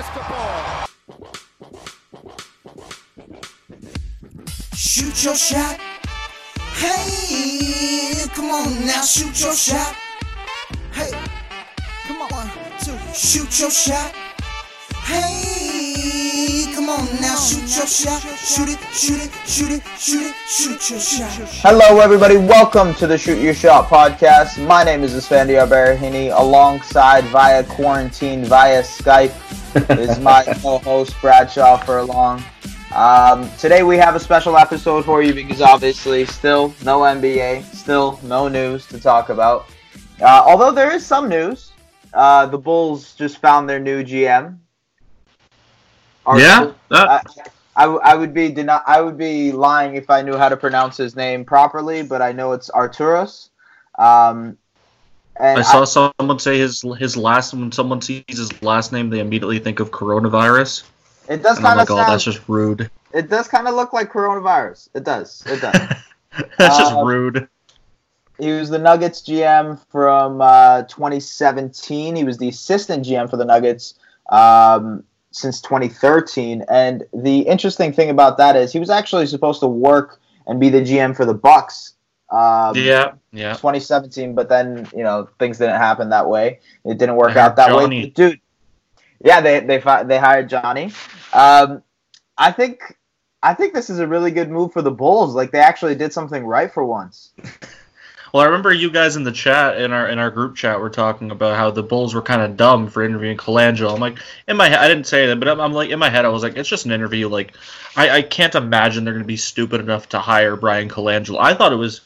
basketball. Shoot your shot. Hey, come on now, shoot your shot. Hey, come on, one, two, shoot your shot. Hey, come on now, shoot your shot. Shoot it, shoot it, shoot it, shoot it, shoot your shot. Hello, everybody. Welcome to the Shoot Your Shot podcast. My name is Esfandiar Barahini. Alongside via quarantine via Skype is my co-host Bradshaw Furlong. Um, today we have a special episode for you because obviously still no NBA, still no news to talk about. Uh, although there is some news. Uh, the Bulls just found their new GM. Yeah, that- I, I, I would be deni- I would be lying if I knew how to pronounce his name properly, but I know it's Arturas. Um, and I saw someone say his his last when someone sees his last name, they immediately think of coronavirus, it does kind of like, oh, sound, that's just rude. it does kind of look like coronavirus. It does. It does. that's just Uh, rude. he was the Nuggets GM from uh, 2017. He was the assistant GM for the Nuggets um, since 2013. And the interesting thing about that is he was actually supposed to work and be the GM for the Bucks. Um, Yeah, yeah. 2017, but then you know things didn't happen that way. It didn't work out that way, Johnny. But dude. Yeah, they they they hired Johnny. Um, I think I think this is a really good move for the Bulls. Like they actually did something right for once. Well, I remember you guys in the chat in our in our group chat were talking about how the Bulls were kind of dumb for interviewing Colangelo. I'm like, in my head, I didn't say that, but I'm, I'm like, in my head, I was like, it's just an interview. Like, I, I can't imagine they're going to be stupid enough to hire Bryan Colangelo. I thought it was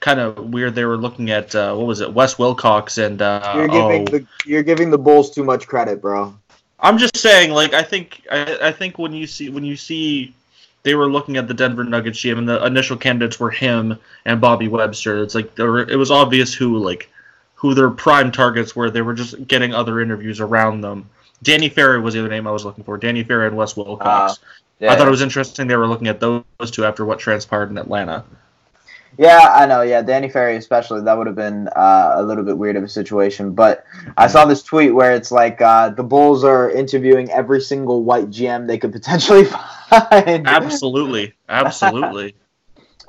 kind of weird. They were looking at uh, what was it, Wes Wilcox and uh, You're giving oh, the you're giving the Bulls too much credit, bro. I'm just saying, like, I think I, I think when you see when you see they were looking at the Denver Nuggets GM and the initial candidates were him and Bobby Webster. It's like there were, it was obvious who like who their prime targets were. They were just getting other interviews around them. Danny Ferry was the other name I was looking for. Danny Ferry and Wes Wilcox. Yeah, I thought it was interesting they were looking at those two after what transpired in Atlanta. Yeah, I know. Yeah, Danny Ferry especially. That would have been uh, a little bit weird of a situation. But I saw this tweet where it's like uh, the Bulls are interviewing every single white GM they could potentially find. Absolutely, absolutely.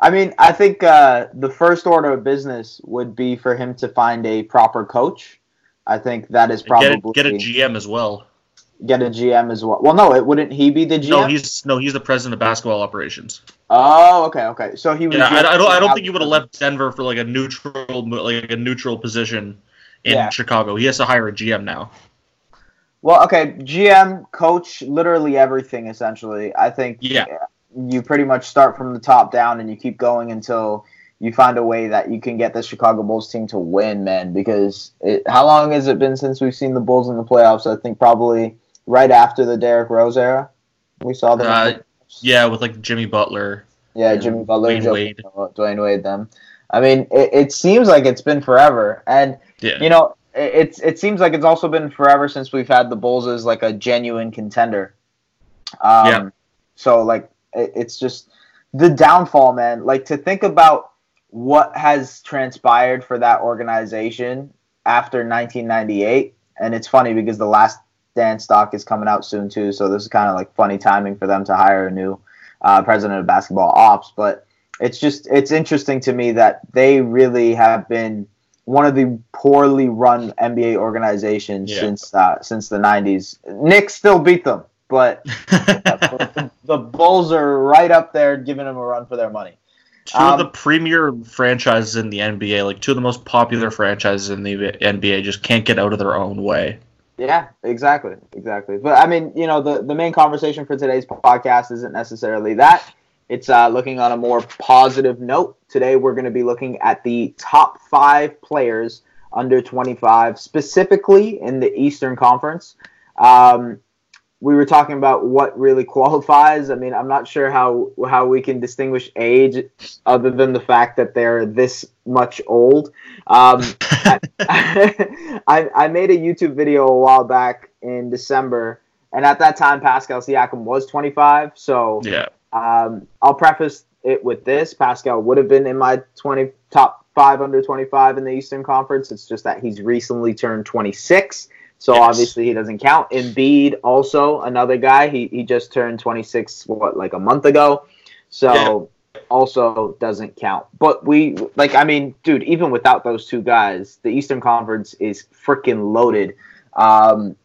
I mean, I think uh, the first order of business would be for him to find a proper coach. I think that is probably Get a, get a GM as well. Get a GM as well. Well, no, it wouldn't he be the GM? No, he's no, he's the president of basketball operations. Oh, okay, okay. So he. Yeah, I, I don't. I don't think you would have left Denver for like a neutral, like a neutral position in Yeah. Chicago. He has to hire a GM now. Well, okay, GM, coach, literally everything. Essentially, I think. Yeah. You pretty much start from the top down, and you keep going until you find a way that you can get the Chicago Bulls team to win, man. Because it, how long has it been since we've seen the Bulls in the playoffs? I think probably right after the Derrick Rose era. We saw them. Uh, Yeah, with like Jimmy Butler. Yeah, Jimmy Butler, Dwyane Joe, Wade. Dwyane Wade, them. I mean, it, it seems like it's been forever, and Yeah. you know, it, it's it seems like it's also been forever since we've had the Bulls as like a genuine contender. Um, Yeah. So like, it, it's just the downfall, man. Like to think about what has transpired for that organization after 1998, and it's funny because the last dance stock is coming out soon too. So this is kind of like funny timing for them to hire a new uh, president of basketball ops. But it's just it's interesting to me that they really have been one of the poorly run NBA organizations Yeah. since uh, since the '90s. Knicks still beat them, but the, the Bulls are right up there, giving them a run for their money. two Um, of the premier franchises in the NBA, like two of the most popular franchises in the NBA, just can't get out of their own way. Yeah, exactly, exactly. But I mean, you know, the the main conversation for today's podcast isn't necessarily that. It's uh, looking on a more positive note. Today, we're going to be looking at the top five players under 25, specifically in the Eastern Conference. Um, we were talking about what really qualifies. I mean, I'm not sure how how we can distinguish age other than the fact that they're this much old. Um, I, I made a YouTube video a while back in December, and at that time, Pascal Siakam was 25. So Yeah. um, I'll preface it with this: Pascal would have been in my 20 top five under 25 in the Eastern Conference. It's just that he's recently turned 26, So Yes. obviously he doesn't count. Embiid also another guy. He he just turned 26 what like a month ago. So also doesn't count. But we like I mean, dude, even without those two guys, the Eastern Conference is freaking loaded. Um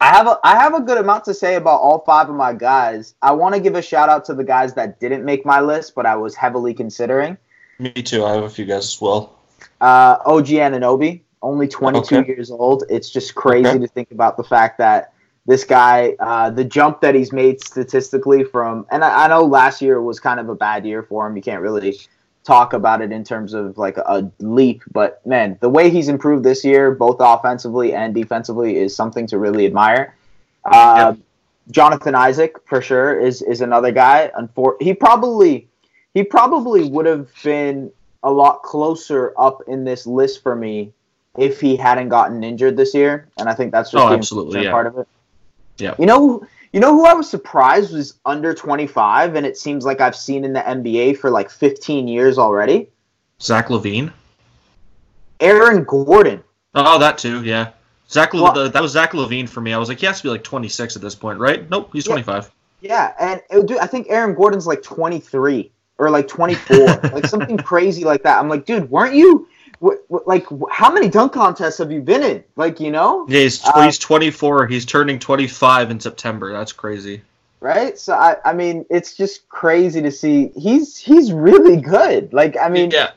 I have a I have a good amount to say about all five of my guys. I want to give a shout out to the guys that didn't make my list, but I was heavily considering. Me too. I have a few guys as well. Uh, OG Anunoby, only 22 Okay. years old. It's just crazy Okay. to think about the fact that this guy, uh, the jump that he's made statistically from, and I, I know last year was kind of a bad year for him. You can't really talk about it in terms of like a leap, but man, the way he's improved this year, both offensively and defensively, is something to really admire. Uh, Jonathan Isaac, for sure, is is another guy. Unfor- he probably he probably would have been a lot closer up in this list for me if he hadn't gotten injured this year, and I think that's just Oh, absolutely, yeah. part of it. Yeah. You know, you know who I was surprised was under 25, and it seems like I've seen in the NBA for like 15 years already. Zach LaVine. Aaron Gordon. Oh, that too. Yeah. Zach. Le- Well- that was Zach LaVine for me. I was like, he has to be like 26 at this point, right? Nope, he's Yeah. 25. Yeah, and uh, dude, I think Aaron Gordon's like 23 or like 24, like something crazy like that. I'm like, dude, weren't you? Like, how many dunk contests have you been in? Like, you know, Yeah, he's, Uh, he's 24. He's turning 25 in September. That's crazy. right? So I, I mean, it's just crazy to see. He's he's really good. Like, I mean, yeah.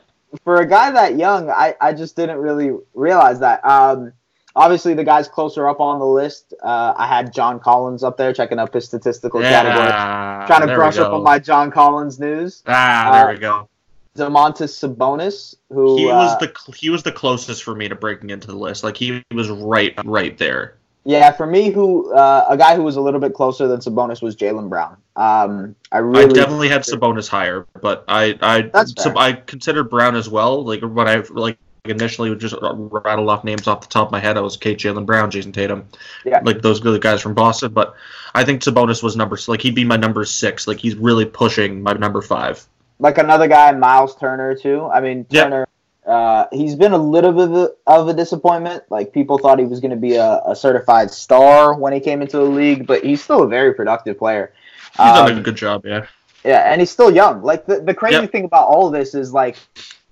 for a guy that young, I, I just didn't really realize that. Um, obviously, the guys closer up on the list, uh, I had John Collins up there checking up his statistical category, trying to brush up on my John Collins news. Ah, there uh, we go. Domantas Sabonis, who He uh, was the cl- he was the closest for me to breaking into the list. Like he was right right there. yeah for me, who uh, a guy who was a little bit closer than Sabonis was Jaylen Brown. Um, I really I definitely had Sabonis higher, but I I That's fair. I considered Brown as well. Like when I like initially would just rattle off names off the top of my head, I was Kate Jaylen Brown, Jayson Tatum, Yeah. like those good guys from Boston. But I think Sabonis was number like he'd be my number six. Like he's really pushing my number five. Like another guy, Miles Turner too. I mean, Yeah. Turner. Uh, he's been a little bit of a, of a disappointment. Like people thought he was going to be a, a certified star when he came into the league, but he's still a very productive player. He's done Um, a good job, yeah. Yeah, and he's still young. Like the, the crazy Yep. thing about all of this is like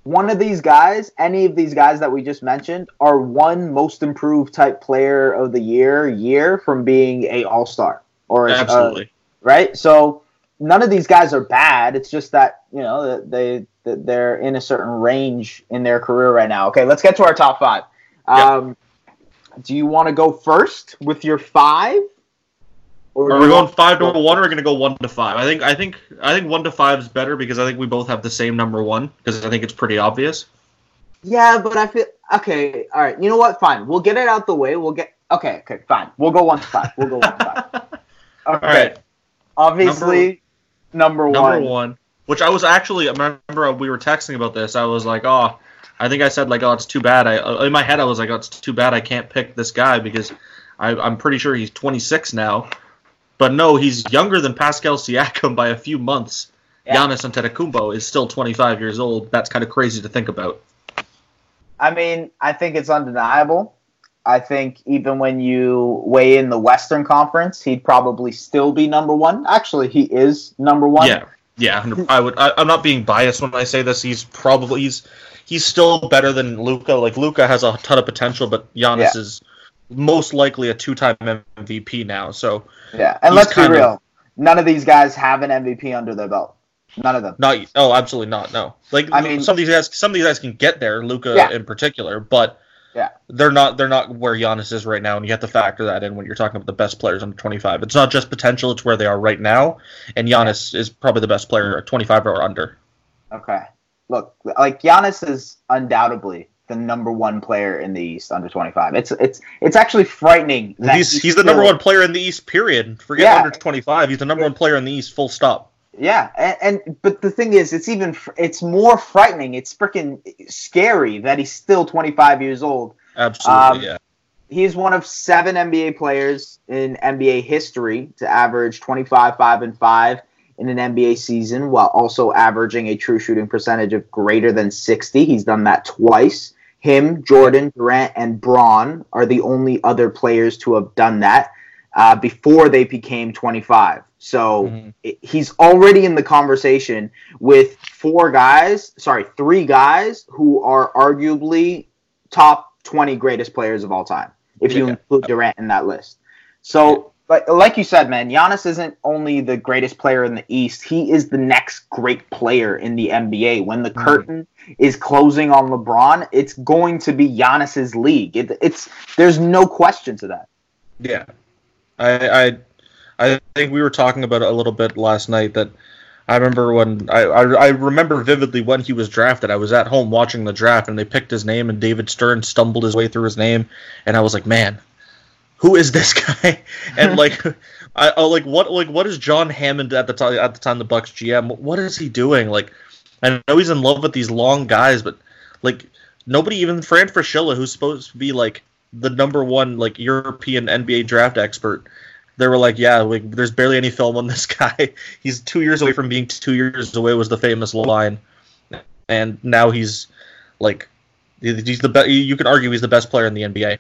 one of these guys, any of these guys that we just mentioned, are one most improved type player of the year year from being a all star or a- Absolutely. right. So none of these guys are bad. It's just that you know they they're in a certain range in their career right now. Okay, let's get to our top five. Um, Do you want to go first with your five? Or Are we going five to one, or are we going to go one to five? I think I think I think one to five is better because I think we both have the same number one because I think it's pretty obvious. Yeah, but I feel okay. All right, you know what? Fine, we'll get it out the way. We'll get okay. Okay, fine. We'll go one to five. We'll go one to five. Okay. All right, Obviously, number, number one. one. Which I was actually I remember we were texting about this. I was like, oh, I think I said like, oh, it's too bad. I uh, in my head I was like, oh, it's too bad I can't pick this guy because I, I'm pretty sure he's 26 now. But no, he's younger than Pascal Siakam by a few months. Yeah. Giannis Antetokounmpo is still 25 years old. That's kind of crazy to think about. I mean, I think it's undeniable. I think even when you weigh in the Western Conference, he'd probably still be number one. Actually, he is number one. Yeah, yeah. I would. I, I'm not being biased when I say this. He's probably he's he's still better than Luka. Like Luka has a ton of potential, but Giannis Yeah. is most likely a two-time MVP now. So yeah. And let's be kind of- real. None of these guys have an MVP under their belt. None of them. not. Oh, absolutely not. No. Like I mean- some of these guys. Some of these guys can get there. Luka Yeah. in particular, but. Yeah. They're not. They're not where Giannis is right now, and you have to factor that in when you're talking about the best players under 25. It's not just potential; it's where they are right now, and Giannis is probably the best player at 25 or under. Okay. Look, like Giannis is undoubtedly the number one player in the East under 25. It's it's it's actually frightening. That He's he's the number one player in the East. Period. Forget Yeah. under twenty five. He's the number one player in the East. Full stop. Yeah, and, and but the thing is, it's even it's more frightening. It's freaking scary that he's still 25 years old. Absolutely. Um, yeah. He's one of seven NBA players in NBA history to average 25, 5, and 5 in an NBA season while also averaging a true shooting percentage of greater than 60. He's done that twice. him, Jordan, Durant, and Bron are the only other players to have done that uh, before they became 25. So Mhm. it- he's already in the conversation with four guys, sorry, three guys who are arguably top 20 greatest players of all time, if you Yeah. include Durant in that list. So, like, like you said, man, Giannis isn't only the greatest player in the East, he is the next great player in the NBA. When the Mhm. curtain is closing on LeBron, it's going to be Giannis's league. It, it's there's no question to that. Yeah, I, I I think we were talking about it a little bit last night. That I remember when I, I I remember vividly when he was drafted. I was at home watching the draft, and they picked his name, and David Stern stumbled his way through his name, and I was like, man, who is this guy? And like. I, I like what like what is John Hammond at the time at the time the Bucks GM? What is he doing? Like, I know he's in love with these long guys, but like nobody even Fran Fraschilla, who's supposed to be like the number one like European NBA draft expert. They were like, yeah, like there's barely any film on this guy. He's two years away from being two years away was the famous line, and now he's like, he's the best. You can argue he's the best player in the NBA.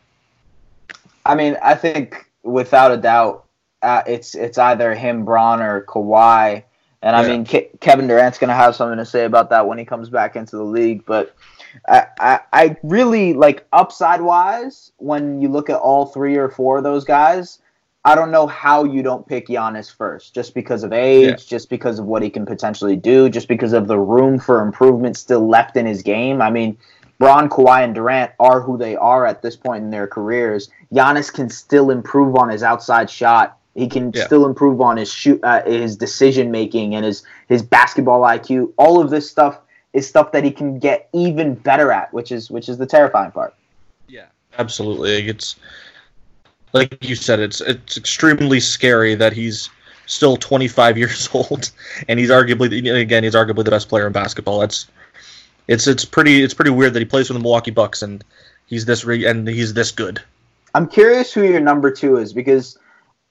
I mean, I think without a doubt, uh, it's it's either him, Bron, or Kawhi. And I Yeah. mean, Ke- Kevin Durant's going to have something to say about that when he comes back into the league. But I, I, I really like upside wise when you look at all three or four of those guys. I don't know how you don't pick Giannis first, just because of age, Yeah. just because of what he can potentially do, just because of the room for improvement still left in his game. I mean, Bron, Kawhi, and Durant are who they are at this point in their careers. Giannis can still improve on his outside shot. He can Yeah. still improve on his shoot, uh, his decision making, and his his basketball IQ. All of this stuff is stuff that he can get even better at, which is which is the terrifying part. Yeah, absolutely. It's like you said. It's it's extremely scary that he's still 25 years old, and he's arguably again he's arguably the best player in basketball. That's it's it's pretty it's pretty weird that he plays for the Milwaukee Bucks and he's this re- and he's this good. I'm curious who your number two is because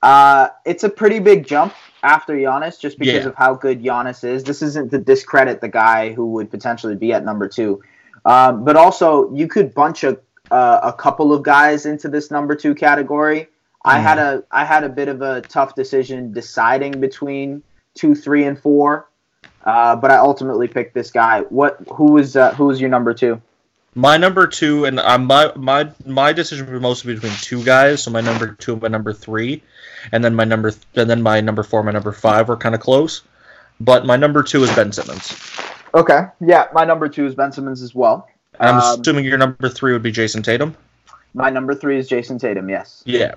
uh, it's a pretty big jump after Giannis just because Yeah. of how good Giannis is. This isn't to discredit the guy who would potentially be at number two, um, but also you could bunch a uh, a couple of guys into this number two category. I Mhm. had a I had a bit of a tough decision deciding between two, three, and four, uh, but I ultimately picked this guy. What who was uh, who was your number two? My number two, and uh, my my my decision was mostly between two guys. So my number two and my number three, and then my number th- and then my number four, my number five were kind of close. But my number two is Ben Simmons. Okay, yeah, my number two is Ben Simmons as well. And I'm Um, assuming your number three would be Jayson Tatum. My number three is Jayson Tatum. Yes. Yeah.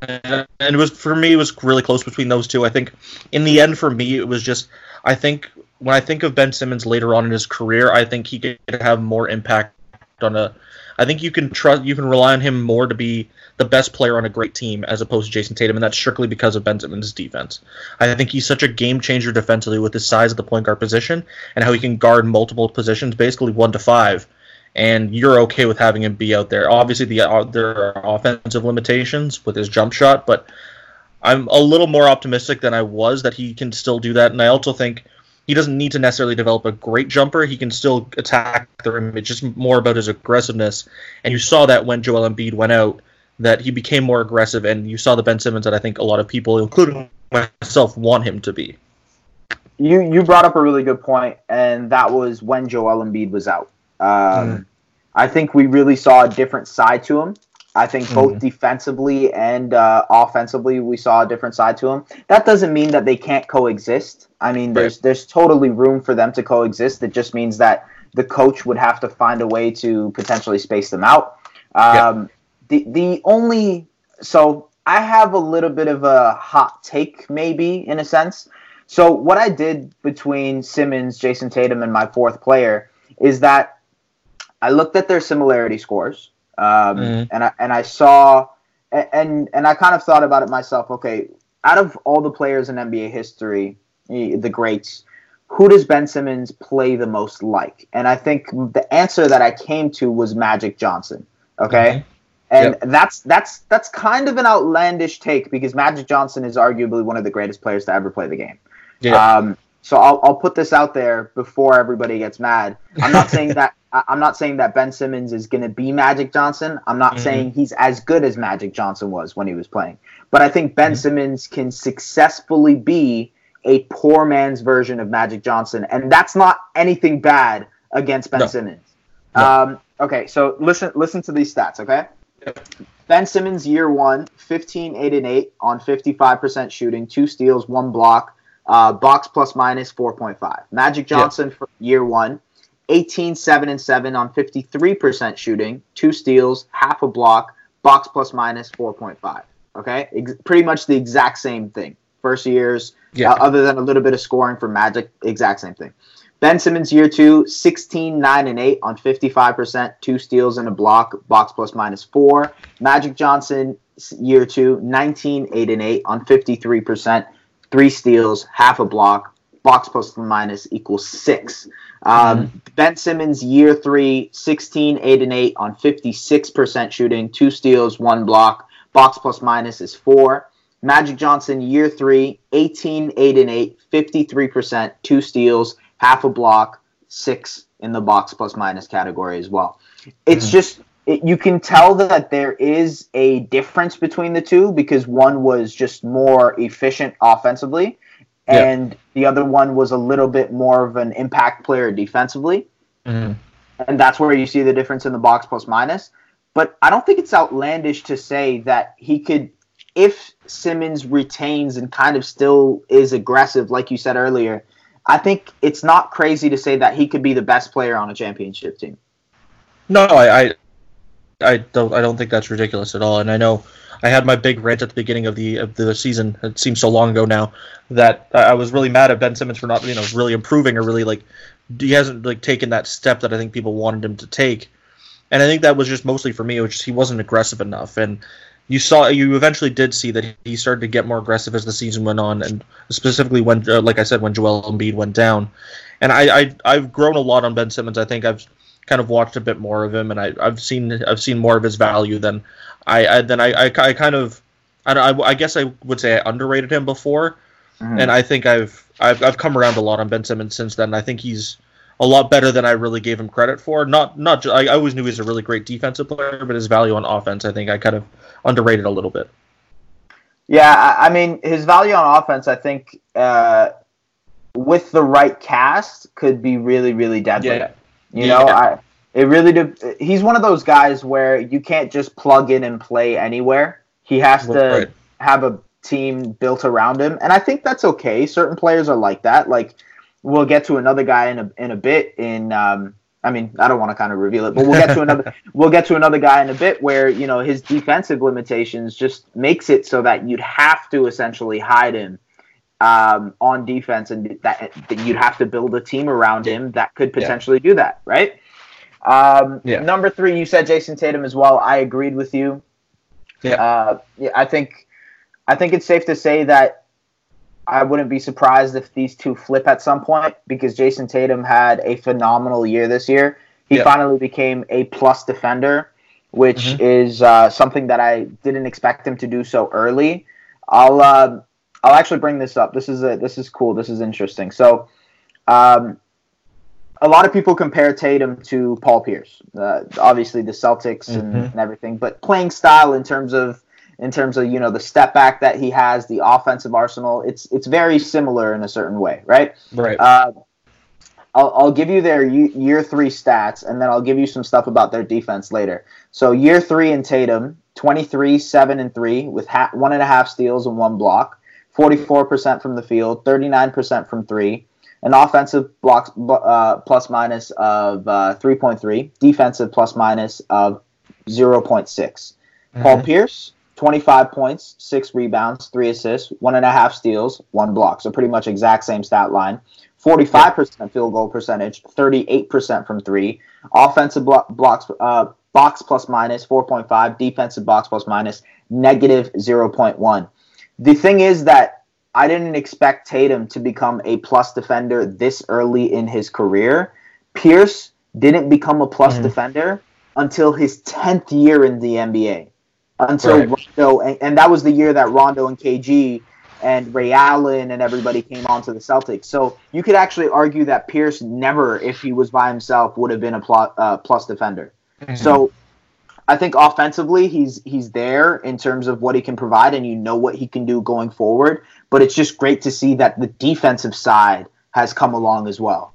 And it was for me it was really close between those two. I think in the end for me it was just I think when I think of Ben Simmons later on in his career, I think he could have more impact on a I think you can trust you can rely on him more to be the best player on a great team as opposed to Jayson Tatum, and that's strictly because of Ben Simmons' defense. I think he's such a game changer defensively with his size at the point guard position and how he can guard multiple positions, basically one to five and you're okay with having him be out there. Obviously, the uh, there are offensive limitations with his jump shot, but I'm a little more optimistic than I was that he can still do that. And I also think he doesn't need to necessarily develop a great jumper. He can still attack the rim. It's just more about his aggressiveness. And you saw that when Joel Embiid went out, that he became more aggressive. And you saw the Ben Simmons that I think a lot of people, including myself, want him to be. You you brought up a really good point, and that was when Joel Embiid was out. Um, Mm. I think we really saw a different side to him. I think both Mhm. defensively and uh, offensively, we saw a different side to him. That doesn't mean that they can't coexist. I mean, there's there's totally room for them to coexist. It just means that the coach would have to find a way to potentially space them out. Um, The the only so I have a little bit of a hot take, maybe in a sense. So what I did between Simmons, Jayson Tatum, and my fourth player is that I looked at their similarity scores, um, Mhm. and I and I saw, and and I kind of thought about it myself. Okay, out of all the players in NBA history, the greats, who does Ben Simmons play the most like? And I think the answer that I came to was Magic Johnson. Okay. And that's that's that's kind of an outlandish take because Magic Johnson is arguably one of the greatest players to ever play the game. Yeah. Um, so I'll, I'll put this out there before everybody gets mad. I'm not saying that I, I'm not saying that Ben Simmons is going to be Magic Johnson. I'm not Mhm. saying he's as good as Magic Johnson was when he was playing. But I think Ben Mhm. Simmons can successfully be a poor man's version of Magic Johnson, and that's not anything bad against Ben No. Simmons. No. Um, okay, so listen listen to these stats, okay? Yep. Ben Simmons year one, 15, 8, and 8 on 55% shooting, two steals, one block, uh, box plus minus 4.5. Magic. Johnson for year one, 18, 7, and 7 on 53% shooting, two steals, half a block, box plus minus 4.5. Okay? Ex- pretty much the exact same thing. First years, Yeah. uh, other than a little bit of scoring for Magic, exact same thing. Ben Simmons year two, 16, 9, and 8 on 55%, two steals and a block, box plus minus four. Magic Johnson year two, 19, 8, and 8 on 53%, three steals, half a block, box plus minus equals six. Um, Ben Simmons year three, 16, 8, and 8 on 56% shooting, two steals, one block, box plus minus is four. Magic Johnson year three, 18, 8, and 8, 53%, two steals, half a block, six in the box plus minus category as well. It's Mhm. just it, you can tell that there is a difference between the two because one was just more efficient offensively, Yeah. and the other one was a little bit more of an impact player defensively, Mhm. and that's where you see the difference in the box plus minus. But I don't think it's outlandish to say that he could, if Simmons retains and kind of still is aggressive, like you said earlier. I think it's not crazy to say that he could be the best player on a championship team. No, I, I, I don't. I don't think that's ridiculous at all. And I know I had my big rant at the beginning of the of the season. It seems so long ago now that I was really mad at Ben Simmons for not, you know, really improving or really like he hasn't like taken that step that I think people wanted him to take. And I think that was just mostly for me, which he wasn't aggressive enough. And you saw, you eventually did see that he started to get more aggressive as the season went on, and specifically when, uh, like I said, when Joel Embiid went down. And I, I, I've grown a lot on Ben Simmons. I think I've kind of watched a bit more of him, and I, I've seen, I've seen more of his value than I, I than I, I, I kind of, I, I, I guess I would say I underrated him before, Mhm. and I think I've, I've, I've come around a lot on Ben Simmons since then. I think he's a lot better than I really gave him credit for. Not not ju- I, I always knew he was a really great defensive player, but his value on offense, I think I kind of underrated a little bit. Yeah, I, I mean his value on offense, I think, uh, with the right cast, could be really, really deadly. Yeah. You Yeah. know, I it really de- he's one of those guys where you can't just plug in and play anywhere. He has to Right. have a team built around him, and I think that's okay. Certain players are like that. Like we'll get to another guy in a in a bit. In um, I mean, I don't want to kind of reveal it, but we'll get to another we'll get to another guy in a bit where you know his defensive limitations just makes it so that you'd have to essentially hide him um, on defense, and that, that you'd have to build a team around him that could Yeah. potentially do that, right? Um, Yeah. Number three, you said Jayson Tatum as well. I agreed with you. Yeah. Uh, yeah, I think I think it's safe to say that I wouldn't be surprised if these two flip at some point because Jayson Tatum had a phenomenal year this year. He Yeah. finally became a plus defender, which Mhm. is uh, something that I didn't expect him to do so early. I'll uh, I'll actually bring this up. This is a this is cool. This is interesting. So, um, a lot of people compare Tatum to Paul Pierce. Uh, obviously, the Celtics and, Mhm. and everything, but playing style in terms of in terms of you know the step back that he has, the offensive arsenal, it's it's very similar in a certain way, right? Right. Uh, I'll, I'll give you their year three stats, and then I'll give you some stuff about their defense later. So year three in Tatum, 23, 7, and 3, with ha- one and a half steals and one block, 44% from the field, 39% from three, an offensive blocks uh, plus minus of uh, 3.3, defensive plus minus of 0.6. Paul Mhm. Pierce, 25 points, six rebounds, three assists, one and a half steals, one block. So pretty much exact same stat line. 45% field goal percentage, 38% from three. Offensive blo- blocks, uh, box plus minus 4.5. Defensive box plus minus negative 0.1. The thing is that I didn't expect Tatum to become a plus defender this early in his career. Pierce didn't become a plus Mhm. defender until his 10th year in the NBA. Until Right. Rondo, and, and that was the year that Rondo and KG and Ray Allen and everybody came onto the Celtics. So you could actually argue that Pierce never, if he was by himself, would have been a pl- uh, plus defender. Mm-hmm. So I think offensively he's he's there in terms of what he can provide, and you know what he can do going forward. But it's just great to see that the defensive side has come along as well.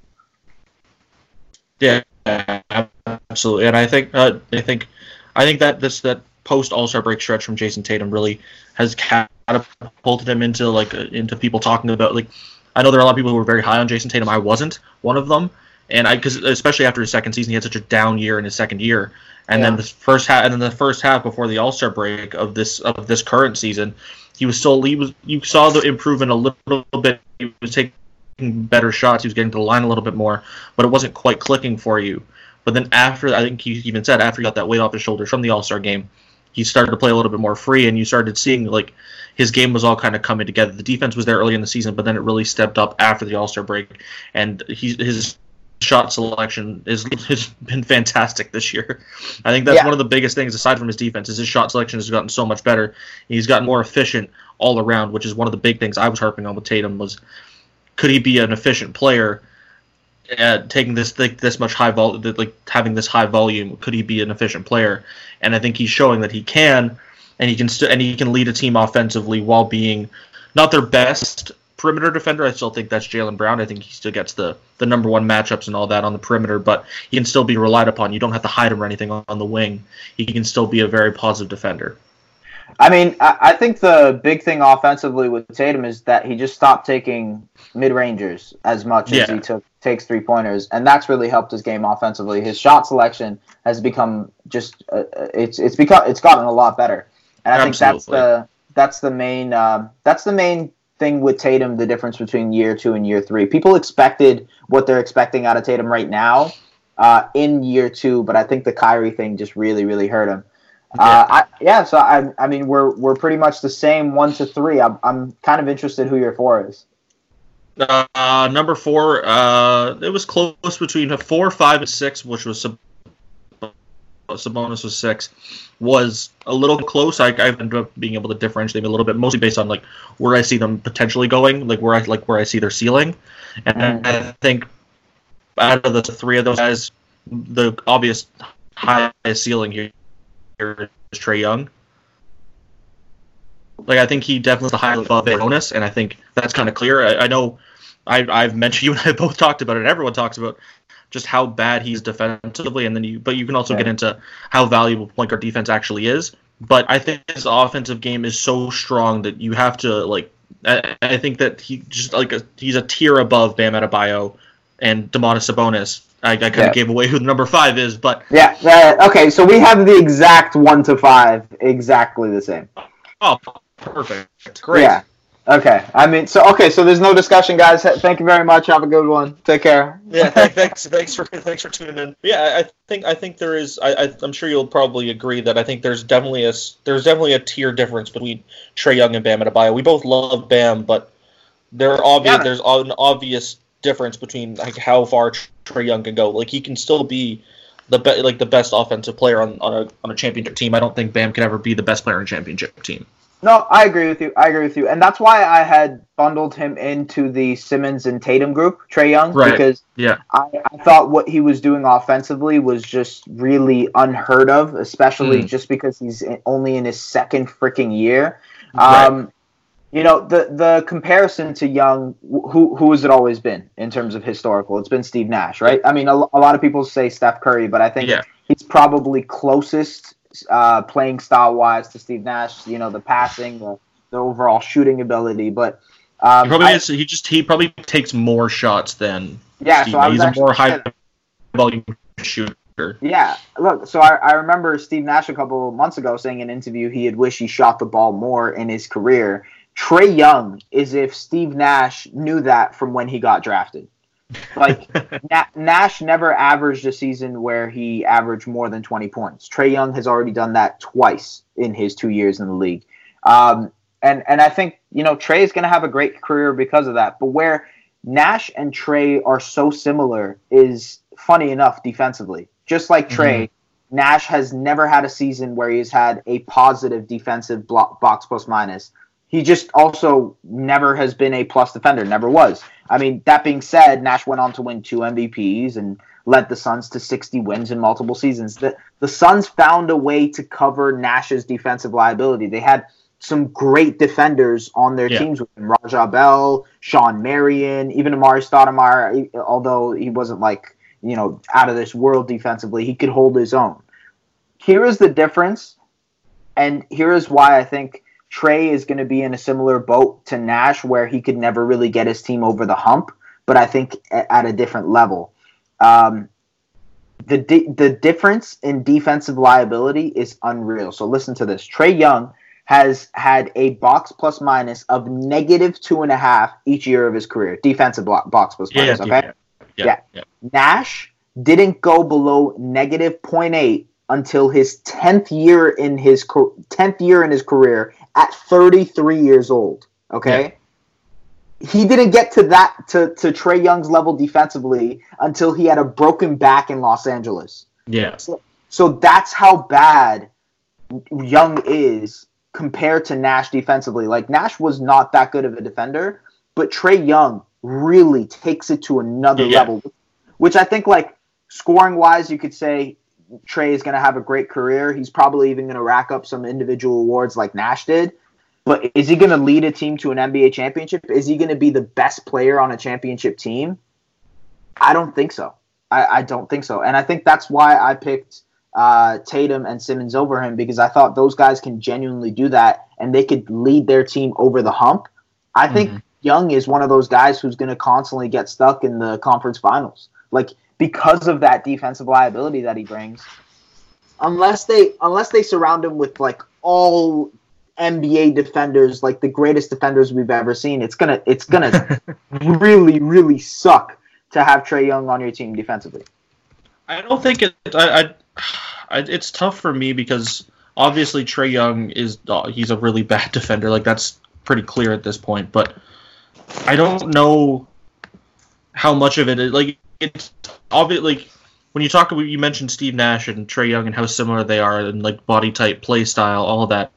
Yeah, absolutely, and I think uh, I think I think that this that post All Star break stretch from Jayson Tatum really has catapulted him into like uh, into people talking about like I know there are a lot of people who were very high on Jayson Tatum. I wasn't one of them, and I because especially after his second season, he had such a down year in his second year, and yeah. then the first half and then the first half before the All Star break of this of this current season, he was still he was you saw the improvement a little bit. He was taking better shots. He was getting to the line a little bit more, but it wasn't quite clicking for you. But then after, I think he even said after he got that weight off his shoulders from the All Star game, he started to play a little bit more free, and you started seeing like his game was all kind of coming together. The defense was there early in the season, but then it really stepped up after the All Star break, and he, his shot selection is has been fantastic this year. I think that's yeah. one of the biggest things aside from his defense is his shot selection has gotten so much better. He's gotten more efficient all around, which is one of the big things I was harping on with Tatum was could he be an efficient player at taking this like, this much high vol like having this high volume could he be an efficient player and i think he's showing that he can and he can st- and he can lead a team offensively while being not their best perimeter defender i still think that's Jaylen brown i think he still gets the the number one matchups and all that on the perimeter but he can still be relied upon you don't have to hide him or anything on, on the wing he can still be a very positive defender I mean, I, I, think the big thing offensively with Tatum is that he just stopped taking mid rangers as much yeah. as he took takes three pointers, and that's really helped his game offensively. His shot selection has become just uh, it's it's become it's gotten a lot better, and I Absolutely. think that's the that's the main uh, that's the main thing with Tatum. The difference between year two and year three. People expected what they're expecting out of Tatum right now uh, in year two, but I think the Kyrie thing just really really hurt him. Yeah. Uh, I, yeah, so I, I mean, we're we're pretty much the same one to three. I'm, I'm kind of interested who your four is. Uh, number four, uh, it was close between a four, five, and six, which was Sab- Sabonis was six. Was a little close. I, I ended up being able to differentiate them a little bit, mostly based on like where I see them potentially going, like where I like where I see their ceiling, and mm. I think out of the three of those guys, the obvious highest ceiling here is Trae Young. Like I think he definitely is the highest above bonus, and I think that's kind of clear. I, I know I, I've mentioned you and I both talked about it. Everyone talks about just how bad he's defensively, and then you but you can also get into how valuable point guard defense actually is. But I think his offensive game is so strong that you have to like. I, I think that he just like a, he's a tier above Bam Adebayo and Domantas Sabonis I, I kind of yeah. gave away who the number five is, but yeah. Uh, okay, so we have the exact one to five, exactly the same. Oh, perfect. Great. Yeah. Okay. I mean, so okay, so there's no discussion, guys. Thank you very much. Have a good one. Take care. Yeah. thanks. Thanks for thanks for tuning in. Yeah, I think I think there is. I, I am sure you'll probably agree that I think there's definitely a there's definitely a tier difference between Trae Young and Bam Adebayo. We both love Bam, but there obvious yeah. there's an obvious difference between like how far Trae Young can go. Like he can still be the be- like the best offensive player on, on a on a championship team. I don't think Bam can ever be the best player on a championship team. No, I agree with you. I agree with you, and that's why I had bundled him into the Simmons and Tatum group, Trae Young, right. because yeah, I, I, thought what he was doing offensively was just really unheard of, especially mm. just because he's only in his second freaking year. Right. Um, you know the the comparison to Young, who who has it always been in terms of historical? It's been Steve Nash, right? I mean, a, a lot of people say Steph Curry, but I think yeah. he's probably closest uh, playing style wise to Steve Nash. You know, the passing, the, the overall shooting ability, but um, he probably I, he just he probably takes more shots than yeah. Steve. So he's a more high volume shooter. Yeah, look. So I, I remember Steve Nash a couple months ago saying in an interview he had wished he shot the ball more in his career Trae Young is if Steve Nash knew that from when he got drafted. Like Na- Nash never averaged a season where he averaged more than 20 points. Trae Young has already done that twice in his two years in the league. Um, and and I think you know Trae is going to have a great career because of that. But where Nash and Trae are so similar is funny enough defensively. Just like Trae, mm-hmm. Nash has never had a season where he's had a positive defensive block, box plus minus he just also never has been a plus defender, never was. I mean, that being said, Nash went on to win two MVPs and led the Suns to 60 wins in multiple seasons. The, the Suns found a way to cover Nash's defensive liability. They had some great defenders on their Yeah. teams with him. Raja Bell, Shawn Marion, even Amar'e Stoudemire, although he wasn't like, you know, out of this world defensively, he could hold his own. Here is the difference, and here is why I think Trae is going to be in a similar boat to Nash, where he could never really get his team over the hump, but I think at a different level. Um, the di- the difference in defensive liability is unreal. So listen to this: Trae Young has had a box plus minus of negative two and a half each year of his career, defensive blo- box plus Yeah, minus. yeah, okay, yeah, Yeah. yeah. Nash didn't go below negative 0.8 until his 10th year in his 10th year in his career at 33 years old. Okay. He didn't get to that to, to Trae Young's level defensively until he had a broken back in Los Angeles. Yeah. So that's how bad Young is compared to Nash defensively. Like Nash was not that good of a defender, but Trae Young really takes it to another Yeah. level, which I think like scoring wise, you could say Trae is going to have a great career. He's probably even going to rack up some individual awards like Nash did. But is he going to lead a team to an NBA championship? Is he going to be the best player on a championship team? I don't think so. I, I don't think so. And I think that's why I picked uh, Tatum and Simmons over him because I thought those guys can genuinely do that and they could lead their team over the hump. I think Mhm. Young is one of those guys who's going to constantly get stuck in the conference finals. Like because of that defensive liability that he brings. Unless they unless they surround him with like all NBA defenders, like the greatest defenders we've ever seen, it's gonna it's gonna really really suck to have Trae Young on your team defensively. I don't think it. I, I, I, it's tough for me because obviously Trae Young is uh, he's a really bad defender. Like that's pretty clear at this point. But I don't know how much of it is like it's obvious. Like when you talk about you mentioned Steve Nash and Trae Young and how similar they are and like body type, play style, all of that.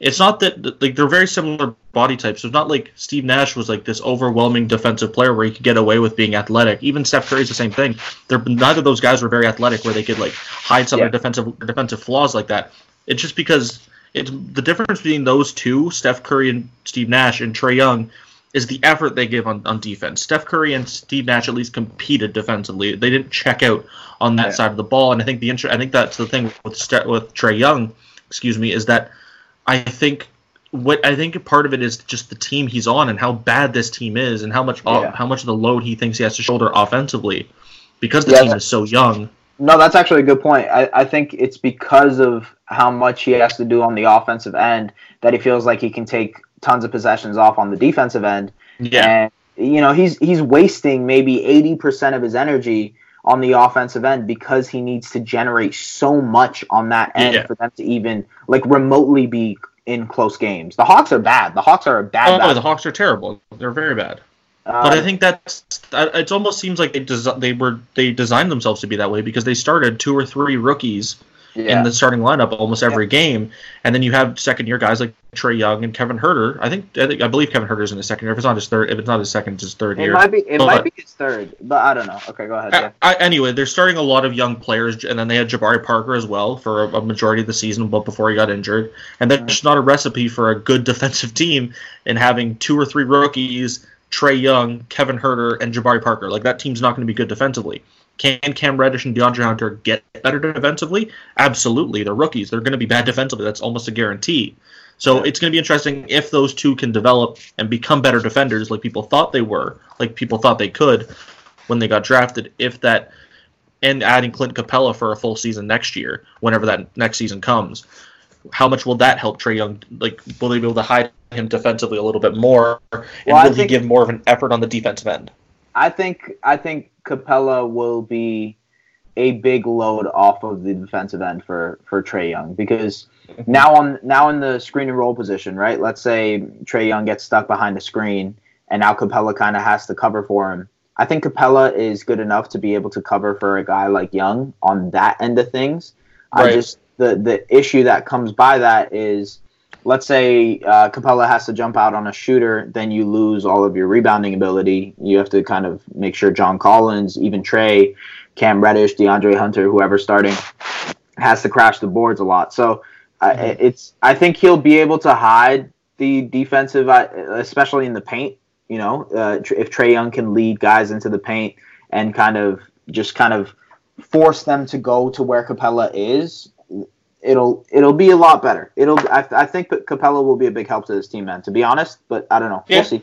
It's not that like they're very similar body types. It's not like Steve Nash was like this overwhelming defensive player where he could get away with being athletic. Even Steph Curry's the same thing. They're neither of those guys were very athletic where they could like hide some Yeah. of their defensive defensive flaws like that. It's just because it's the difference between those two, Steph Curry and Steve Nash and Trae Young, is the effort they give on, on defense. Steph Curry and Steve Nash at least competed defensively. They didn't check out on that Yeah. side of the ball, and I think the inter- I think that's the thing with Ste- with Trae Young, excuse me, is that I think what I think part of it is just the team he's on and how bad this team is and how much Yeah. how much of the load he thinks he has to shoulder offensively because the Yeah, team is so young. No, that's actually a good point. I, I think it's because of how much he has to do on the offensive end that he feels like he can take tons of possessions off on the defensive end. Yeah, And you know, he's he's wasting maybe eighty percent of his energy on the offensive end because he needs to generate so much on that end Yeah. for them to even like remotely be in close games. The Hawks are bad. The Hawks are a bad. oh, bad the Hawks are terrible. They're very bad. um, But I think that's it. Almost seems like they they were they designed themselves to be that way because they started two or three rookies yeah. in the starting lineup almost every game, and then you have second year guys like Trae Young and Kevin Huerter. I think I, think, I believe Kevin Huerter's in his second year. If it's not his third, if it's not his second, it's his third it year. might be it But- might be his third, but I don't know. Okay, go ahead. I, yeah. I, anyway, they're starting a lot of young players, and then they had Jabari Parker as well for a, a majority of the season, but before he got injured. And that's just not a recipe for a good defensive team. In having two or three rookies, Trae Young, Kevin Huerter, and Jabari Parker, like that team's not going to be good defensively. Can Cam Reddish and DeAndre Hunter get better defensively? Absolutely, they're rookies. They're going to be bad defensively. That's almost a guarantee. So it's going to be interesting if those two can develop and become better defenders, like people thought they were, like people thought they could when they got drafted. If that, and adding Clint Capela for a full season next year, whenever that next season comes, how much will that help Trae Young? Like, will they be able to hide him defensively a little bit more, and Well, will he give more of an effort on the defensive end? I think I think Capela will be a big load off of the defensive end for for Trae Young because now on now in the screen and roll position, right? Let's say Trae Young gets stuck behind the screen and now Capela kind of has to cover for him. I think Capela is good enough to be able to cover for a guy like Young on that end of things. I just the the issue that comes by that is let's say uh, Capela has to jump out on a shooter, then you lose all of your rebounding ability. You have to kind of make sure John Collins, even Trae, Cam Reddish, DeAndre Hunter, whoever starting, has to crash the boards a lot. So uh, it's I think he'll be able to hide the defensive, uh, especially in the paint. You know, uh, if Trae Young can lead guys into the paint and kind of just kind of force them to go to where Capela is, it'll it'll be a lot better. It'll I, I think Capela will be a big help to this team, man. To be honest, but I don't know. Yeah. We'll see.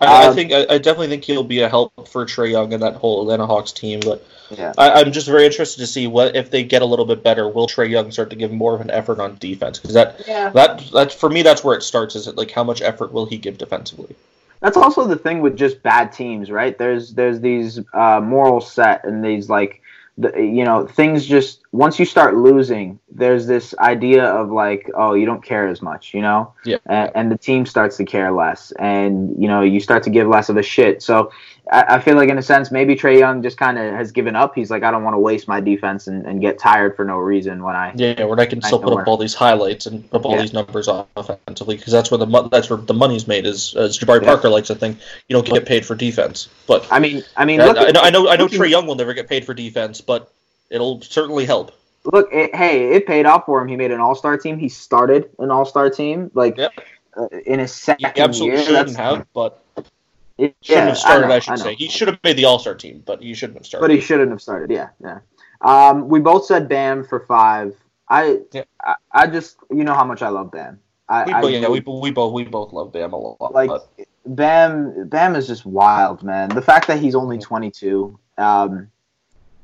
I, I Um, think I, I definitely think he'll be a help for Trae Young and that whole Atlanta Hawks team. But Yeah. I, I'm just very interested to see what if they get a little bit better. Will Trae Young start to give more of an effort on defense? Because that Yeah. that that's for me that's where it starts. Is it like how much effort will he give defensively? That's also the thing with just bad teams, right? There's there's these uh, moral set and these like the, you know things just once you start losing, there's this idea of like oh you don't care as much, you know, Yeah. and, and the team starts to care less, and you know you start to give less of a shit. So I, I feel like in a sense maybe Trae Young just kind of has given up. He's like I don't want to waste my defense and, and get tired for no reason when I Yeah, when I can still put up all these highlights and put up all Yeah. these numbers offensively because that's where the mo- that's where the money's made. Is as Jabari Yeah. Parker likes to think, you don't get paid for defense. But I mean I mean I, look I at- know I know I know Trae Young will never get paid for defense, but it'll certainly help. look, it, hey, it paid off for him. He made an All Star team. He started an All Star team, like Yep. uh, in his He second absolutely year. shouldn't have, but it- shouldn't yeah, have started. know, I, should know. say he should have made the All Star team, but he shouldn't have started. but he shouldn't have started. Yeah, yeah. Um, we both said Bam for five. I, Yeah. I, I just, you know how much I love Bam. I, we, I both- yeah, we, we both we both love Bam a lot. like but Bam. Bam is just wild, man. The fact that he's only 22. Um,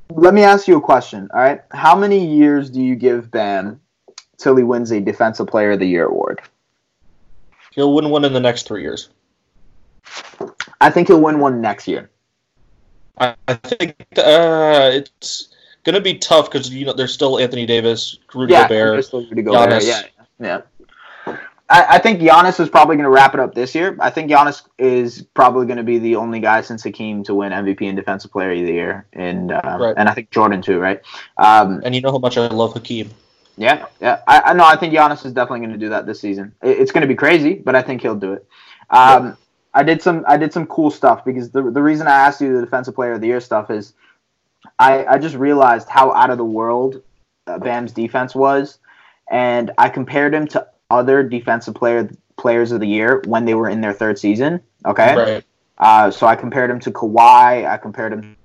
let me ask you a question. All right, how many years do you give Bam till he wins a Defensive Player of the Year award? he'll win one in the next three years. I think he'll win one next year. I, think uh, it's gonna be tough because you know there's still Anthony Davis, Rudy yeah, Gobert. Rudy Gobert, Giannis. Yeah, yeah. I, I think Giannis is probably going to wrap it up this year. I think Giannis is probably going to be the only guy since Hakeem to win MVP and Defensive Player of the Year, and uh, Right. and I think Jordan too, right? Um, And you know how much I love Hakeem. yeah, yeah. I, I know. I think Giannis is definitely going to do that this season. It, it's going to be crazy, but I think he'll do it. Um, I did some I did some cool stuff because the the reason I asked you the Defensive Player of the Year stuff is I I just realized how out of the world uh, Bam's defense was, and I compared him to other Defensive Player players of the year when they were in their third season. Okay, Right. uh, so I compared him to Kawhi. I compared him.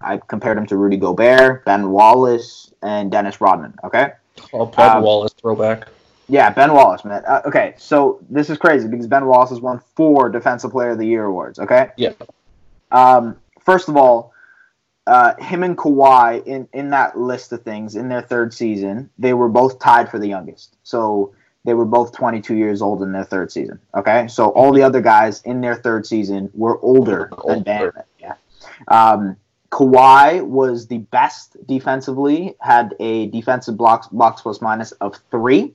I compared him to Rudy Gobert, Ben Wallace, and Dennis Rodman. Okay. I'll Ben Um, Wallace throwback. Yeah, Ben Wallace, man. Uh, okay, so this is crazy because Ben Wallace has won four Defensive Player of the Year awards. Okay. Yeah. Um, first of all, uh, him and Kawhi in in that list of things in their third season, they were both tied for the youngest. So they were both 22 years old in their third season. Okay, so all the other guys in their third season were older than Bam. Yeah. Um, Kawhi was the best defensively, had a defensive blocks box plus minus of three.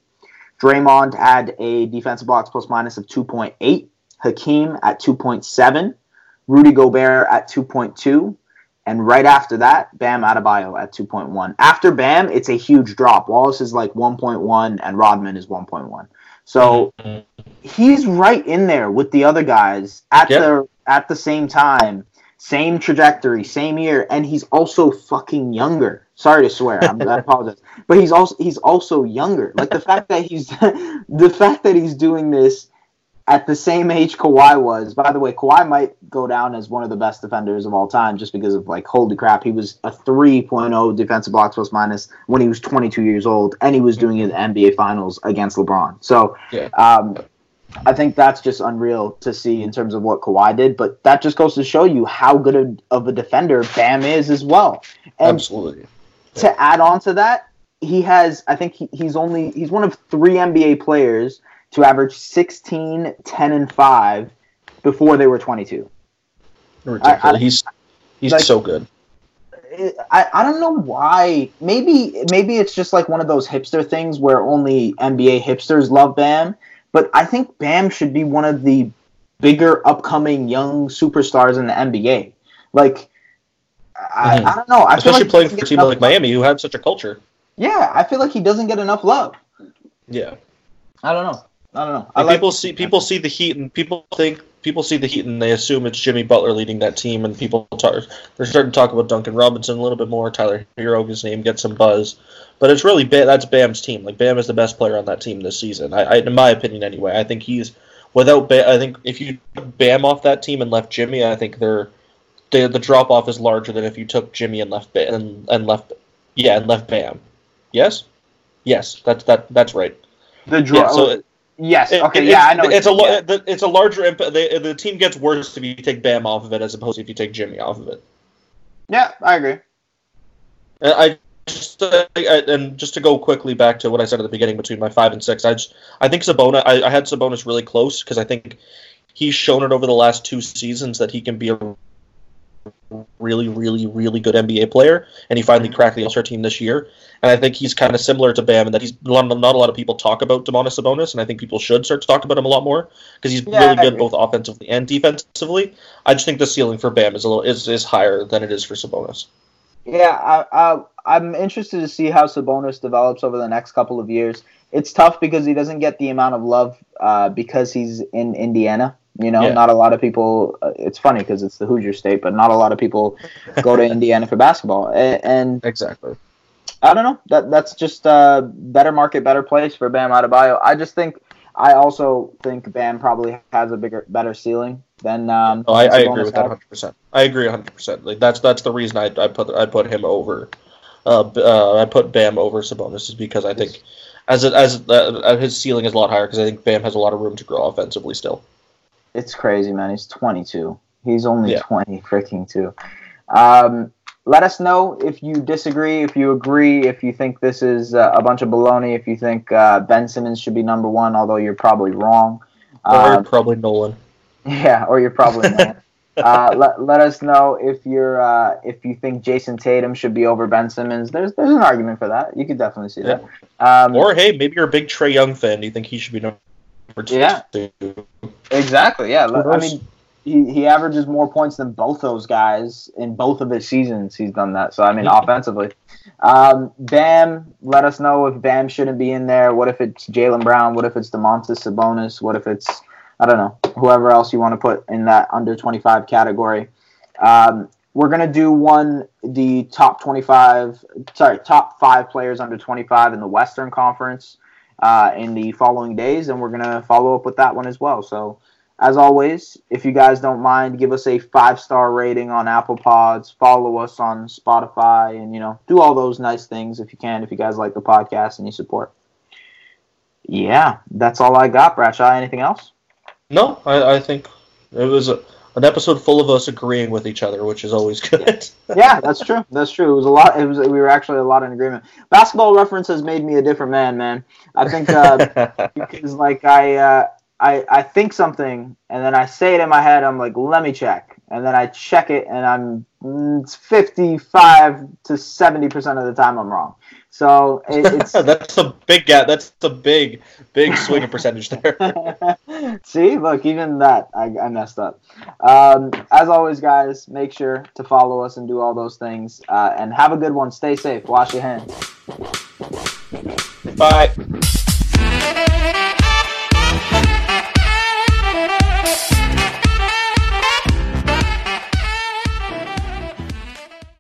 Draymond had a defensive box plus minus of 2.8. Hakeem at 2.7. Rudy Gobert at 2.2. And right after that, Bam Adebayo at 2.1. After Bam, it's a huge drop. Wallace is like 1.1 and Rodman is 1.1. So Mhm. he's right in there with the other guys at Yep. the at the same time, same trajectory, same year, and he's also fucking younger. Sorry to swear, I'm, I apologize, but he's also he's also younger. Like the fact that he's the fact that he's doing this at the same age Kawhi was. By the way, Kawhi might go down as one of the best defenders of all time just because of like holy crap, he was a 3.0 defensive box plus minus when he was 22 years old, and he was doing it in the NBA Finals against LeBron. So Yeah. um, I think that's just unreal to see in terms of what Kawhi did, but that just goes to show you how good of- of a defender Bam is as well. And Absolutely. to add on to that, he has, I think he, he's only, he's one of three NBA players to average 16, 10, and 5 before they were 22. Ridiculous. I- he's he's like- so good. I, I don't know why. Maybe maybe it's just like one of those hipster things where only NBA hipsters love Bam. But I think Bam should be one of the bigger upcoming young superstars in the NBA. Like I, Mhm. I don't know. I feel Especially like playing doesn't for a team enough like love. Miami, who had such a culture. Yeah, I feel like he doesn't get enough love. Yeah. I don't know. I don't know. I Like, like people see people see the Heat and people think people see the Heat and they assume it's Jimmy Butler leading that team and people talk, they're starting to talk about Duncan Robinson a little bit more. Tyler Herro his name gets some buzz, but it's really ba- that's Bam's team. Like Bam is the best player on that team this season. I, I in my opinion anyway. I think he's without Bam. I think if you took Bam off that team and left Jimmy, I think they're the the drop off is larger than if you took Jimmy and left Bam and, and left yeah and left Bam. Yes, yes, that's that that's right. the draw. Yeah, so yes. it- okay. it- yeah, I know. It's a yeah. the- it's a larger impact. The, the team gets worse if you take Bam off of it as opposed to if you take Jimmy off of it. Yeah, I agree. And I just uh, and just to go quickly back to what I said at the beginning between my five and six, I just I think Sabonis. I, I had Sabonis really close because I think he's shown it over the last two seasons that he can be a really, really, really good NBA player, and he finally cracked the All Star team this year. And I think he's kind of similar to Bam in that he's not, not a lot of people talk about Domantas Sabonis, and I think people should start to talk about him a lot more because he's Yeah, really good both offensively and defensively. I just think the ceiling for Bam is a little is, is higher than it is for Sabonis. Yeah, I, I, I'm interested to see how Sabonis develops over the next couple of years. It's tough because he doesn't get the amount of love uh, because he's in Indiana. You know, Yeah. not a lot of people. Uh, it's funny because it's the Hoosier State, but not a lot of people go to Indiana for basketball. And, and Exactly. I don't know. That that's just a better market, better place for Bam Adebayo. I just think. I also think Bam probably has a bigger, better ceiling than. Um, Oh, I, I agree with that 100. percent I agree 100. percent Like that's that's the reason I, I put I put him over. Uh, uh, I put Bam over Sabonis is because I think as it, as uh, his ceiling is a lot higher because I think Bam has a lot of room to grow offensively still. It's crazy, man. He's 22. He's only Yeah. 20 freaking two. Um, let us know if you disagree, if you agree, if you think this is uh, a bunch of baloney, if you think uh, Ben Simmons should be number one, although you're probably wrong. Or Um, probably Nolan. yeah, or you're probably wrong. uh, let, let us know if you're uh, if you think Jayson Tatum should be over Ben Simmons. There's there's an argument for that. You could definitely see that. Um, Or hey, maybe you're a big Trae Young fan. Do you think he should be number two? Yeah. Exactly. Yeah. I mean, he, he averages more points than both those guys in both of his seasons. He's done that. So I mean, offensively, um, Bam. Let us know if Bam shouldn't be in there. What if it's Jaylen Brown? What if it's Domantas Sabonis? What if it's I don't know whoever else you want to put in that under twenty five category. Um, we're gonna do one the top twenty five. Sorry, top five players under twenty five in the Western Conference uh, in the following days, and we're gonna follow up with that one as well. So, as always, if you guys don't mind, give us a five star rating on Apple Pods, follow us on Spotify, and you know, do all those nice things if you can. If you guys like the podcast and you support. Yeah, that's all I got, Bradshaw. Anything else? No, I, I think it was a, an episode full of us agreeing with each other, which is always good. yeah, that's true. That's true. It was a lot. It was. We were actually a lot in agreement. Basketball reference has made me a different man, man. I think uh, because like I, uh, I I think something and then I say it in my head. I'm like, let me check, and then I check it, and I'm mm, it's 55 to 70 percent of the time I'm wrong. So it, it's that's a big gap. That's a big, big swing of percentage there. See, look, even that I, I messed up. Um, as always, guys, make sure to follow us and do all those things. Uh, and have a good one. Stay safe. Wash your hands. Bye.